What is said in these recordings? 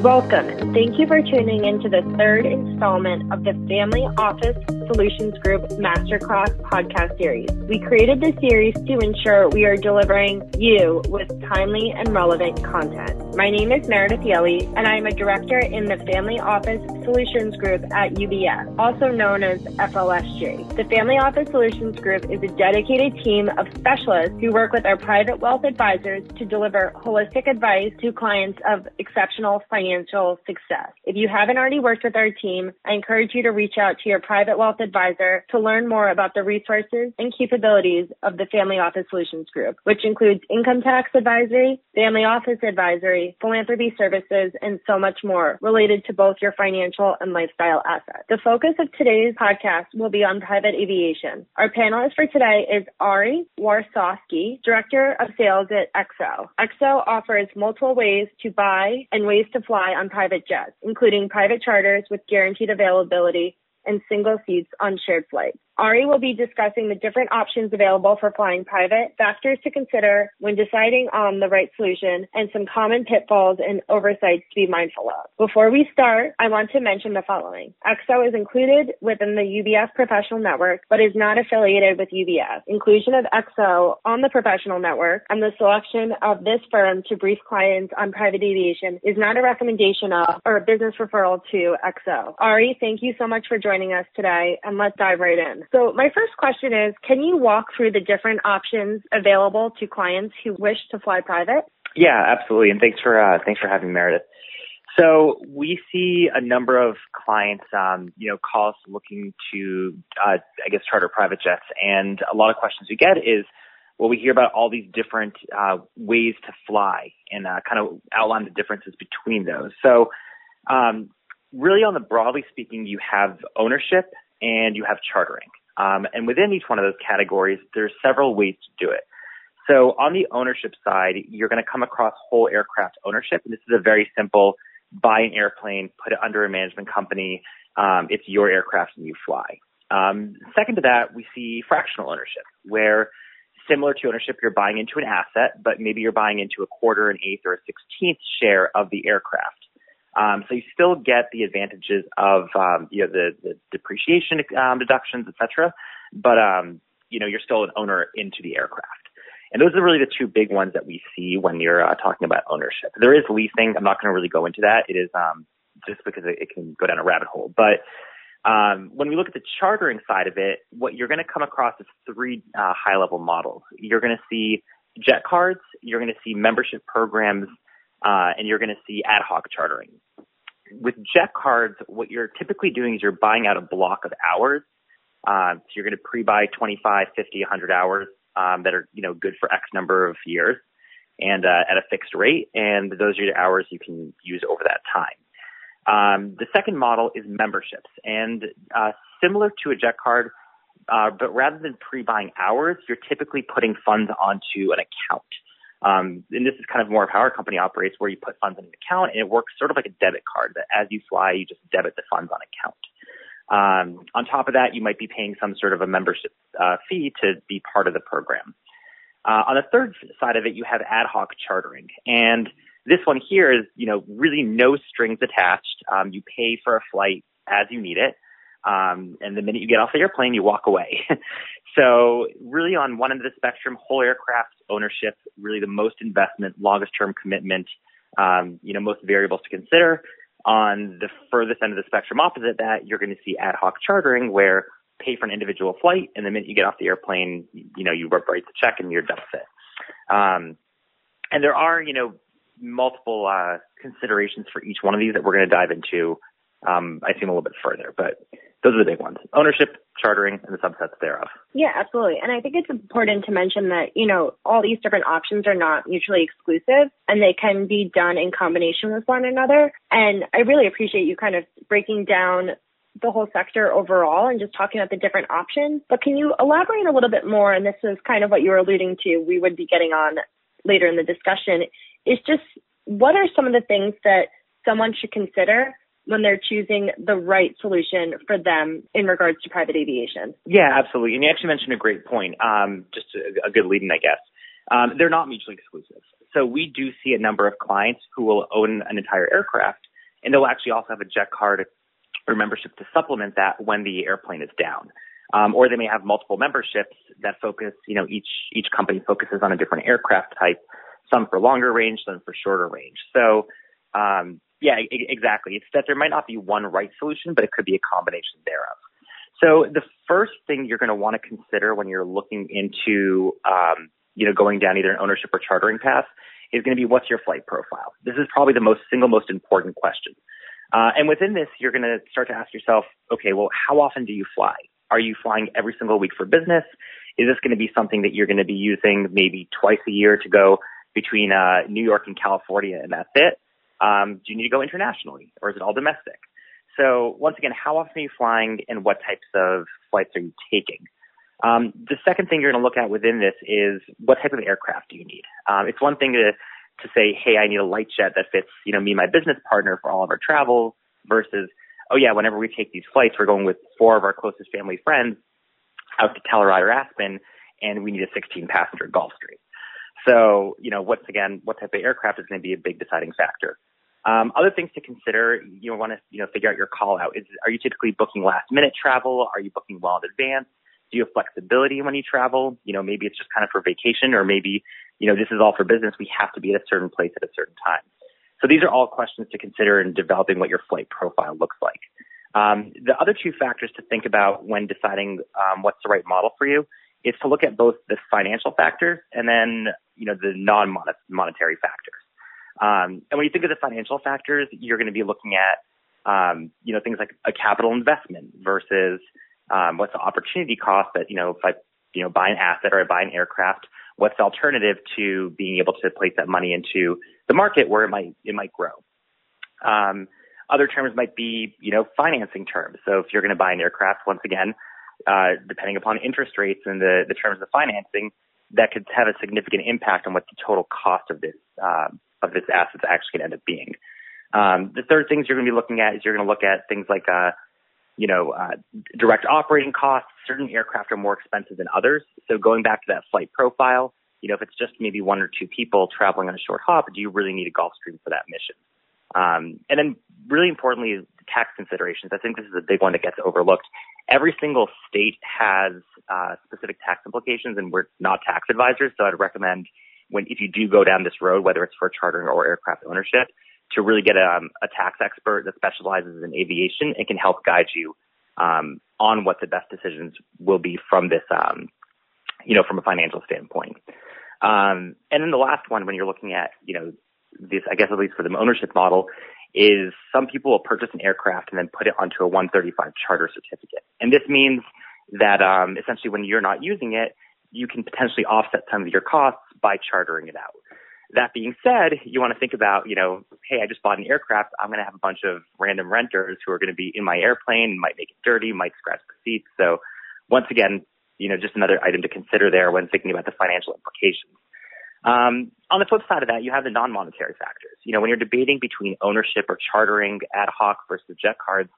Welcome, thank you for tuning in to the third installment of the Family Office Solutions Group Masterclass podcast series. We created this series to ensure we are delivering you with timely and relevant content. My name is Meredith Yelly, and I am a director in the Family Office Solutions Group at UBS, also known as FOSG. The Family Office Solutions Group is a dedicated team of specialists who work with our private wealth advisors to deliver holistic advice to clients of exceptional financial success. If you haven't already worked with our team, I encourage you to reach out to your private wealth advisor to learn more about the resources and capabilities of the Family Office Solutions Group, which includes income tax advisory, family office advisory, philanthropy services, and so much more related to both your financial and lifestyle assets. The focus of today's podcast will be on private aviation. Our panelist for today is Ari Warsofsky, Director of Sales at XO. XO offers multiple ways to buy and ways to fly on private jets, including private charters with guaranteed availability and single seats on shared flights. Ari will be discussing the different options available for flying private, factors to consider when deciding on the right solution, and some common pitfalls and oversights to be mindful of. Before we start, I want to mention the following. XO is included within the UBS professional network, but is not affiliated with UBS. Inclusion of XO on the professional network and the selection of this firm to brief clients on private aviation is not a recommendation of or a business referral to XO. Ari, thank you so much for joining us today, and let's dive right in. So my first question is, can you walk through the different options available to clients who wish to fly private? Yeah, absolutely. And thanks for uh, thanks for having me, Meredith. So we see a number of clients, um, you know, call us looking to, uh, I guess, charter private jets, and a lot of questions we get is, well, we hear about all these different uh, ways to fly, and uh, kind of outline the differences between those. So, um, really, on the broadly speaking, you have ownership and you have chartering. Um, and within each one of those categories, there's several ways to do it. So on the ownership side, you're going to come across whole aircraft ownership. And this is a very simple buy an airplane, put it under a management company. Um, it's your aircraft and you fly. Um, second to that, we see fractional ownership, where similar to ownership, you're buying into an asset, but maybe you're buying into a quarter, an eighth, or a sixteenth share of the aircraft. Um, so you still get the advantages of um, you know the, the depreciation um, deductions, etc. But um, you know you're still an owner into the aircraft, and those are really the two big ones that we see when you're uh, talking about ownership. There is leasing. I'm not going to really go into that. It is um, just because it, it can go down a rabbit hole. But um, when we look at the chartering side of it, what you're going to come across is three uh, high level models. You're going to see jet cards. You're going to see membership programs uh, and you're going to see ad hoc chartering. With jet cards, what you're typically doing is you're buying out a block of hours. Uh, so you're going to pre-buy 25, 50, 100 hours um, that are you know good for X number of years, and uh, at a fixed rate. And those are the hours you can use over that time. Um, the second model is memberships, and uh, similar to a jet card, uh, but rather than pre-buying hours, you're typically putting funds onto an account. Um, and this is kind of more of how our company operates, where you put funds in an account, and it works sort of like a debit card. That as you fly, you just debit the funds on account. Um, on top of that, you might be paying some sort of a membership uh, fee to be part of the program. Uh, on the third side of it, you have ad hoc chartering, and this one here is, you know, really no strings attached. Um, you pay for a flight as you need it. Um, and the minute you get off the airplane, you walk away. so really on one end of the spectrum, whole aircraft ownership, really the most investment, longest term commitment, um, you know, most variables to consider. On the furthest end of the spectrum opposite that, you're going to see ad hoc chartering where pay for an individual flight and the minute you get off the airplane, you know, you write the check and you're done with it. Um, and there are, you know, multiple, uh, considerations for each one of these that we're going to dive into um, I seem a little bit further, but those are the big ones. Ownership, chartering, and the subsets thereof. Yeah, absolutely. And I think it's important to mention that, you know, all these different options are not mutually exclusive and they can be done in combination with one another. And I really appreciate you kind of breaking down the whole sector overall and just talking about the different options. But can you elaborate a little bit more? And this is kind of what you were alluding to. We would be getting on later in the discussion. Is just what are some of the things that someone should consider when they're choosing the right solution for them in regards to private aviation. Yeah, absolutely. And you actually mentioned a great point, um, just a, a good lead in, I guess. Um, they're not mutually exclusive. So we do see a number of clients who will own an entire aircraft and they'll actually also have a jet card or membership to supplement that when the airplane is down. Um, or they may have multiple memberships that focus, you know, each each company focuses on a different aircraft type, some for longer range, some for shorter range. So, um, yeah, exactly. It's that there might not be one right solution, but it could be a combination thereof. So the first thing you're going to want to consider when you're looking into, um, you know, going down either an ownership or chartering path is going to be what's your flight profile. This is probably the most single most important question. Uh, and within this, you're going to start to ask yourself, okay, well, how often do you fly? Are you flying every single week for business? Is this going to be something that you're going to be using maybe twice a year to go between uh, New York and California, and that's it? Um, do you need to go internationally, or is it all domestic? So once again, how often are you flying, and what types of flights are you taking? Um, the second thing you're going to look at within this is what type of aircraft do you need. Um, it's one thing to to say, hey, I need a light jet that fits, you know, me and my business partner for all of our travel versus, oh yeah, whenever we take these flights, we're going with four of our closest family friends out to Telluride or Aspen and we need a 16 passenger Gulfstream. So, you know, once again, what type of aircraft is going to be a big deciding factor. Um, other things to consider, you want to, you know, figure out your call out. Is, are you typically booking last minute travel? Are you booking well in advance? Do you have flexibility when you travel? You know, maybe it's just kind of for vacation or maybe, you know, this is all for business. We have to be at a certain place at a certain time. So these are all questions to consider in developing what your flight profile looks like. Um, the other two factors to think about when deciding um, what's the right model for you is to look at both the financial factors and then, you know, the non-monetary factors. Um, and when you think of the financial factors, you're going to be looking at, um, you know, things like a capital investment versus um, what's the opportunity cost that, you know, if I, you know, buy an asset or I buy an aircraft, what's the alternative to being able to place that money into the market where it might, it might grow. Um, other terms might be, you know, financing terms. So if you're going to buy an aircraft, once again, uh, depending upon interest rates and the, the terms of financing, that could have a significant impact on what the total cost of this, uh, of this asset is actually going to end up being. Um, the third things you're going to be looking at is you're going to look at things like, uh, you know, uh, direct operating costs. Certain aircraft are more expensive than others. So going back to that flight profile, you know, if it's just maybe one or two people traveling on a short hop, do you really need a Gulfstream for that mission? Um, and then really importantly, tax considerations. I think this is a big one that gets overlooked. Every single state has uh, specific tax implications, and we're not tax advisors, so I'd recommend when if you do go down this road, whether it's for chartering or aircraft ownership, to really get a, um, a tax expert that specializes in aviation and can help guide you um, on what the best decisions will be from this, um, you know, from a financial standpoint. Um, and then the last one, when you're looking at, you know, this, I guess at least for the ownership model, is some people will purchase an aircraft and then put it onto a 135 charter certificate. And this means that um, essentially when you're not using it, you can potentially offset some of your costs by chartering it out. That being said, you want to think about, you know, hey, I just bought an aircraft. I'm going to have a bunch of random renters who are going to be in my airplane, might make it dirty, might scratch the seats. So once again, you know, just another item to consider there when thinking about the financial implications. Um, on the flip side of that, you have the non-monetary factors. You know, when you're debating between ownership or chartering ad hoc versus jet cards,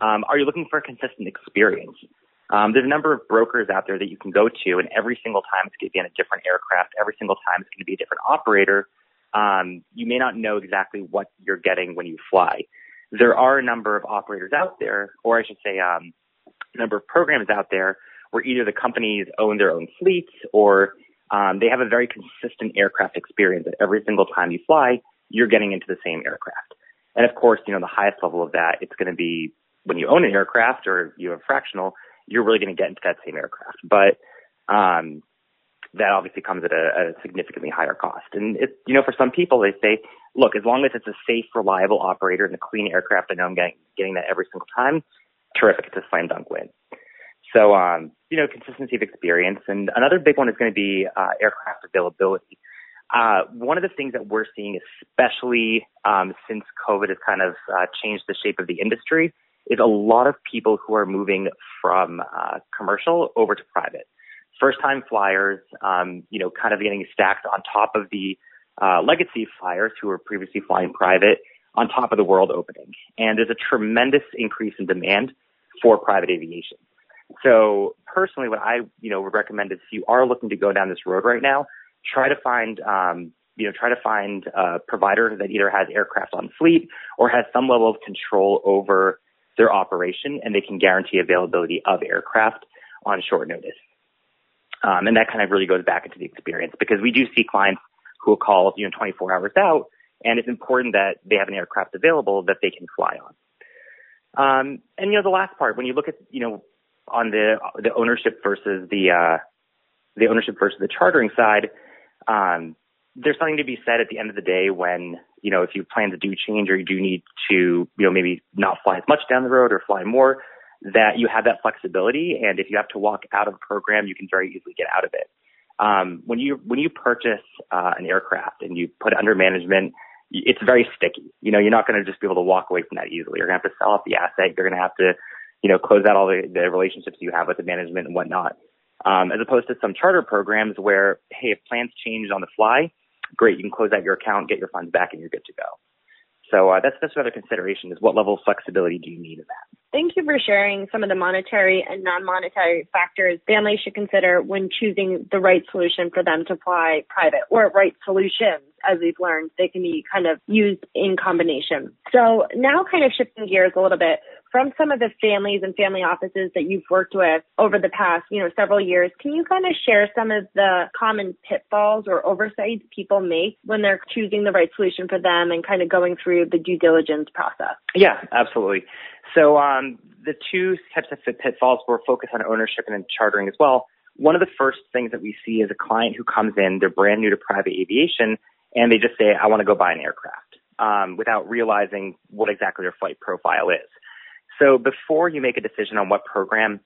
um, are you looking for a consistent experience? Um, there's a number of brokers out there that you can go to, and every single time it's going to be on a different aircraft. Every single time it's going to be a different operator. Um, you may not know exactly what you're getting when you fly. There are a number of operators out there, or I should say, um, a number of programs out there where either the companies own their own fleets or um, they have a very consistent aircraft experience that every single time you fly, you're getting into the same aircraft. And of course, you know, the highest level of that, it's going to be when you own an aircraft or you have fractional, you're really going to get into that same aircraft. But um, that obviously comes at a, a significantly higher cost. And it's, you know, for some people, they say, look, as long as it's a safe, reliable operator and a clean aircraft, I know I'm getting, getting that every single time. Terrific. It's a slam dunk win. So, um, you know, consistency of experience. And another big one is going to be uh, aircraft availability. Uh, one of the things that we're seeing, especially um, since COVID has kind of uh, changed the shape of the industry, is a lot of people who are moving from uh, commercial over to private. First time flyers, um, you know, kind of getting stacked on top of the uh, legacy flyers who were previously flying private on top of the world opening. And there's a tremendous increase in demand for private aviation. So personally, what I, you know, would recommend is if you are looking to go down this road right now, try to find, um, you know, try to find a provider that either has aircraft on fleet or has some level of control over their operation and they can guarantee availability of aircraft on short notice. Um, and that kind of really goes back into the experience because we do see clients who will call, you know, 24 hours out and it's important that they have an aircraft available that they can fly on. Um, and you know, the last part, when you look at, you know, on the, the ownership versus the, uh, the ownership versus the chartering side, um, there's something to be said at the end of the day when, you know, if you plan to do change or you do need to, you know, maybe not fly as much down the road or fly more, that you have that flexibility. And if you have to walk out of a program, you can very easily get out of it. Um, when you, when you purchase, uh, an aircraft and you put it under management, it's very sticky. You know, you're not going to just be able to walk away from that easily. You're going to have to sell off the asset. You're going to have to, you know, close out all the, the relationships you have with the management and whatnot. Um, as opposed to some charter programs where, hey, if plans change on the fly, great, you can close out your account, get your funds back, and you're good to go. So uh, that's that's another consideration is what level of flexibility do you need in that. Thank you for sharing some of the monetary and non-monetary factors families should consider when choosing the right solution for them to apply private or right solutions. As we've learned, they can be kind of used in combination. So now kind of shifting gears a little bit, from some of the families and family offices that you've worked with over the past, you know, several years, can you kind of share some of the common pitfalls or oversights people make when they're choosing the right solution for them and kind of going through the due diligence process? Yeah, absolutely. So um, the two types of pitfalls were focused on ownership and then chartering as well. One of the first things that we see is a client who comes in, they're brand new to private aviation, and they just say, I want to go buy an aircraft um, without realizing what exactly their flight profile is. So before you make a decision on what program,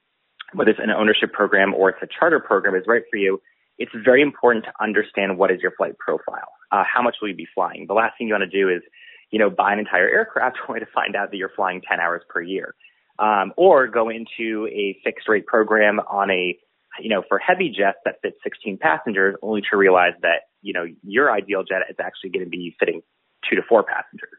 whether it's an ownership program or it's a charter program is right for you, it's very important to understand what is your flight profile. Uh, how much will you be flying? The last thing you want to do is, you know, buy an entire aircraft only to find out that you're flying 10 hours per year. Um, or go into a fixed rate program on a, you know, for heavy jets that fit 16 passengers only to realize that, you know, your ideal jet is actually going to be fitting two to four passengers.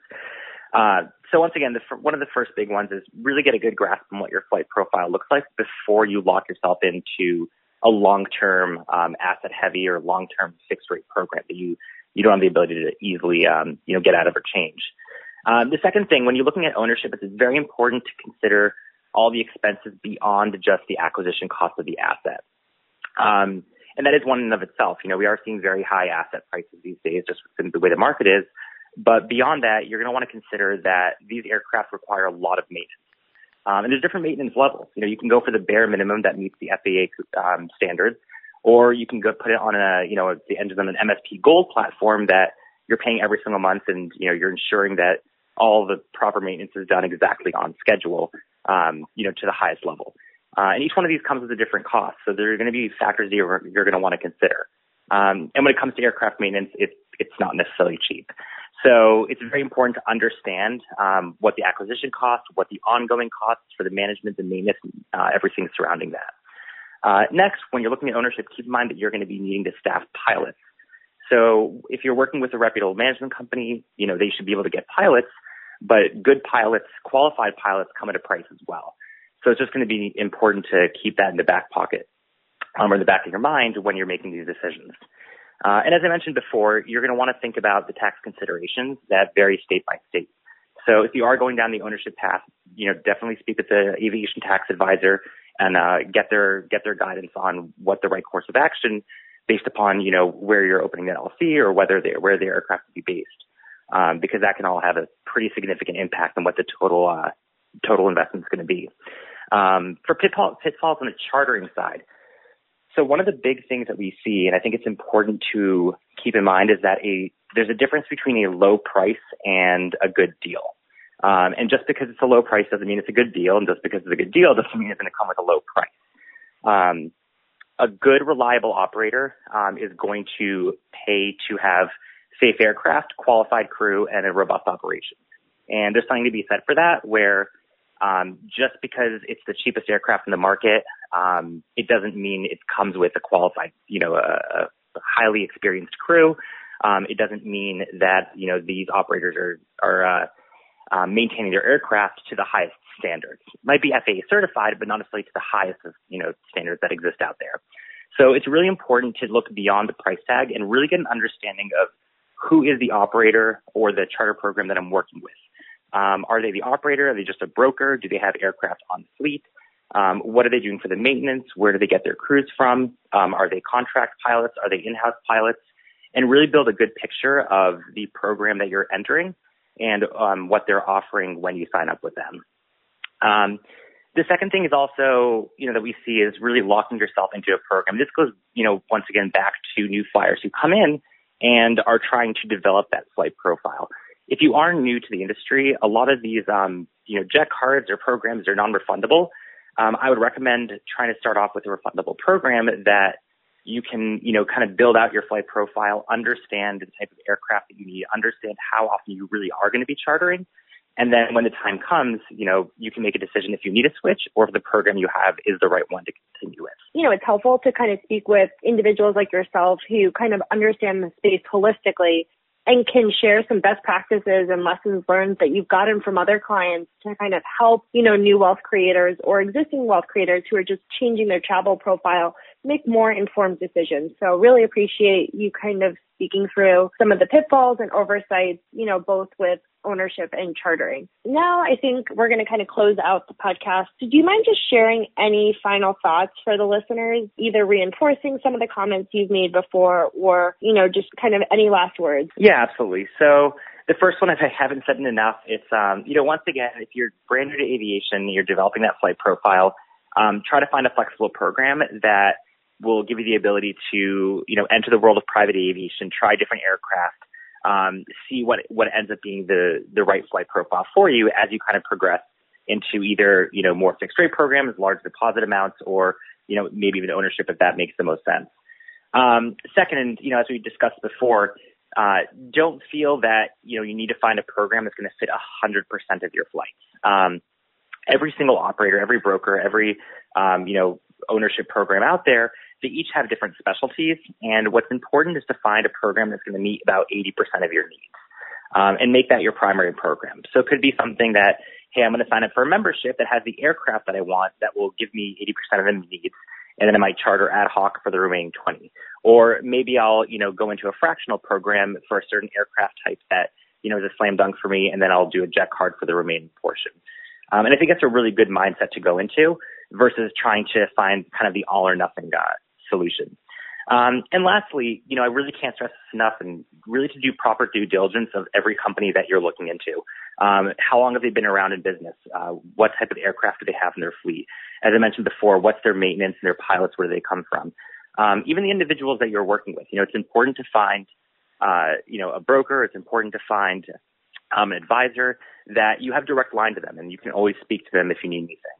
Uh, so once again, the, one of the first big ones is really get a good grasp on what your flight profile looks like before you lock yourself into a long-term um, asset-heavy or long-term fixed-rate program that you you don't have the ability to easily um, you know get out of or change. Um, the second thing, when you're looking at ownership, it's very important to consider all the expenses beyond just the acquisition cost of the asset. Um, and that is one in of itself. You know, we are seeing very high asset prices these days just the way the market is. But beyond that, you're going to want to consider that these aircraft require a lot of maintenance. Um, and there's different maintenance levels. You know, you can go for the bare minimum that meets the FAA um, standards, or you can go put it on a, you know, the end of an MSP Gold platform that you're paying every single month, and you know, you're ensuring that all the proper maintenance is done exactly on schedule, um, you know, to the highest level. Uh, and each one of these comes with a different cost, so there are going to be factors that you're, you're going to want to consider. Um, and when it comes to aircraft maintenance, it's it's not necessarily cheap. So it's very important to understand um, what the acquisition costs, what the ongoing costs for the management and maintenance, uh, everything surrounding that. Uh, next, when you're looking at ownership, keep in mind that you're going to be needing to staff pilots. So if you're working with a reputable management company, you know, they should be able to get pilots, but good pilots, qualified pilots come at a price as well. So it's just going to be important to keep that in the back pocket um, or in the back of your mind when you're making these decisions. Uh, and as I mentioned before, you're going to want to think about the tax considerations that vary state by state. So if you are going down the ownership path, you know, definitely speak with the aviation tax advisor and uh, get their get their guidance on what the right course of action based upon you know where you're opening that LLC or whether they where the aircraft will be based, um, because that can all have a pretty significant impact on what the total uh, total investment is going to be. Um, for pitfall, pitfalls on the chartering side, so one of the big things that we see, and I think it's important to keep in mind, is that a there's a difference between a low price and a good deal. Um, and just because it's a low price doesn't mean it's a good deal, and just because it's a good deal doesn't mean it's going to come with a low price. Um, a good, reliable operator um, is going to pay to have safe aircraft, qualified crew, and a robust operation. And there's something to be said for that, where um, just because it's the cheapest aircraft in the market, um, it doesn't mean it comes with a qualified, you know, a, a highly experienced crew. Um, it doesn't mean that you know these operators are are uh, uh, maintaining their aircraft to the highest standards. Might be FAA certified, but not necessarily to the highest of you know standards that exist out there. So it's really important to look beyond the price tag and really get an understanding of who is the operator or the charter program that I'm working with. Um, are they the operator? Are they just a broker? Do they have aircraft on the fleet? Um, what are they doing for the maintenance? Where do they get their crews from? Um, are they contract pilots? Are they in-house pilots? And really build a good picture of the program that you're entering and um, what they're offering when you sign up with them. Um, the second thing is also, you know, that we see is really locking yourself into a program. This goes, you know, once again back to new flyers who come in and are trying to develop that flight profile. If you are new to the industry, a lot of these, um, you know, jet cards or programs are non-refundable. Um, I would recommend trying to start off with a refundable program that you can, you know, kind of build out your flight profile, understand the type of aircraft that you need, understand how often you really are going to be chartering, and then when the time comes, you know, you can make a decision if you need a switch or if the program you have is the right one to continue with. You know, it's helpful to kind of speak with individuals like yourself who kind of understand the space holistically and can share some best practices and lessons learned that you've gotten from other clients to kind of help, you know, new wealth creators or existing wealth creators who are just changing their travel profile make more informed decisions. So really appreciate you kind of speaking through some of the pitfalls and oversights, you know, both with ownership and chartering. Now I think we're going to kind of close out the podcast. Do you mind just sharing any final thoughts for the listeners, either reinforcing some of the comments you've made before or, you know, just kind of any last words? Yeah, absolutely. So the first one, if I haven't said it enough, it's, um, you know, once again, if you're brand new to aviation, you're developing that flight profile, um, try to find a flexible program that will give you the ability to, you know, enter the world of private aviation, try different aircraft, um, see what what ends up being the the right flight profile for you as you kind of progress into either you know more fixed rate programs, large deposit amounts, or you know maybe even ownership if that makes the most sense. Um, second, you know, as we discussed before, uh, don't feel that you know you need to find a program that's going to fit 100% of your flights. Um, every single operator, every broker, every um, you know ownership program out there they each have different specialties, and what's important is to find a program that's going to meet about 80% of your needs. Um, and make that your primary program. So it could be something that, hey, I'm going to sign up for a membership that has the aircraft that I want that will give me 80% of the needs, and then I might charter ad hoc for the remaining 20. Or maybe I'll, you know, go into a fractional program for a certain aircraft type that, you know, is a slam dunk for me, and then I'll do a jet card for the remaining portion. Um, and I think that's a really good mindset to go into versus trying to find kind of the all or nothing guy solution. Um, and lastly, you know, I really can't stress this enough and really to do proper due diligence of every company that you're looking into. Um, how long have they been around in business? Uh, what type of aircraft do they have in their fleet? As I mentioned before, what's their maintenance and their pilots? Where do they come from? Um, even the individuals that you're working with. You know, it's important to find, uh, you know, a broker. It's important to find um, an advisor that you have direct line to them and you can always speak to them if you need anything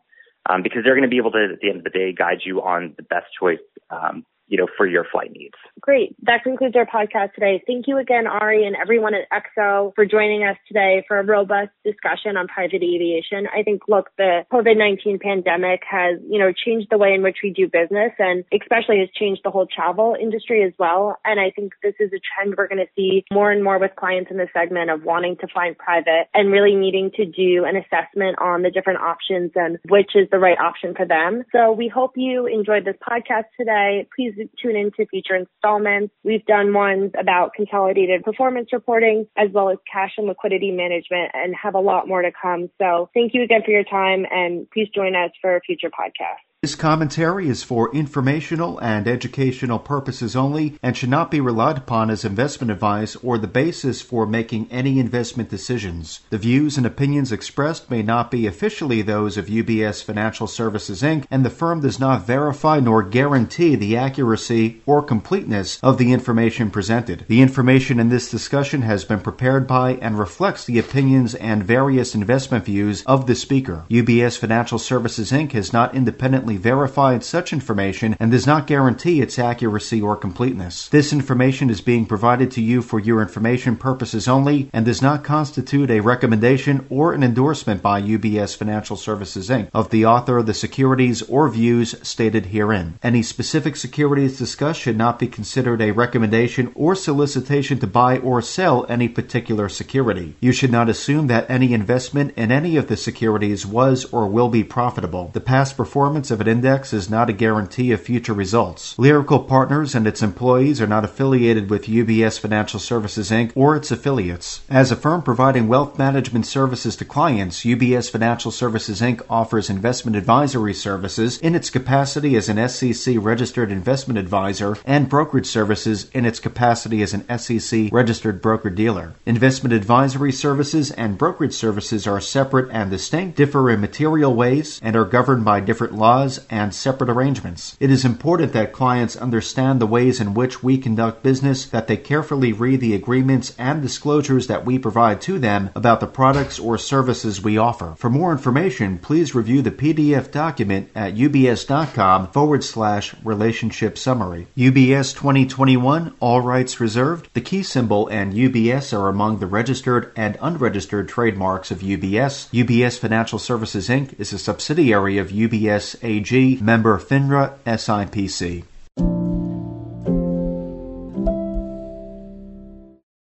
um, because they're going to be able to, at the end of the day, guide you on the best choice um, you know, for your flight needs. Great. That concludes our podcast today. Thank you again, Ari, and everyone at XO for joining us today for a robust discussion on private aviation. I think, look, the COVID-19 pandemic has, you know, changed the way in which we do business and especially has changed the whole travel industry as well. And I think this is a trend we're going to see more and more with clients in the segment of wanting to find private and really needing to do an assessment on the different options and which is the right option for them. So we hope you enjoyed this podcast today. Please tune into future installments. We've done ones about consolidated performance reporting as well as cash and liquidity management and have a lot more to come. So thank you again for your time and please join us for future podcast. This commentary is for informational and educational purposes only and should not be relied upon as investment advice or the basis for making any investment decisions. The views and opinions expressed may not be officially those of UBS Financial Services Inc., and the firm does not verify nor guarantee the accuracy or completeness of the information presented. The information in this discussion has been prepared by and reflects the opinions and various investment views of the speaker. UBS Financial Services Inc. has not independently verified such information and does not guarantee its accuracy or completeness. This information is being provided to you for your information purposes only and does not constitute a recommendation or an endorsement by UBS Financial Services Inc. of the author of the securities or views stated herein. Any specific securities discussed should not be considered a recommendation or solicitation to buy or sell any particular security. You should not assume that any investment in any of the securities was or will be profitable. The past performance of of an index is not a guarantee of future results. Lyrical Partners and its employees are not affiliated with UBS Financial Services Inc. or its affiliates. As a firm providing wealth management services to clients, UBS Financial Services Inc. offers investment advisory services in its capacity as an SEC registered investment advisor and brokerage services in its capacity as an SEC registered broker dealer. Investment advisory services and brokerage services are separate and distinct, differ in material ways, and are governed by different laws and separate arrangements. It is important that clients understand the ways in which we conduct business, that they carefully read the agreements and disclosures that we provide to them about the products or services we offer. For more information, please review the PDF document at ubs.com forward slash relationship summary. UBS 2021, all rights reserved. The key symbol and UBS are among the registered and unregistered trademarks of UBS. UBS Financial Services Inc. is a subsidiary of UBS AG, member FINRA SIPC.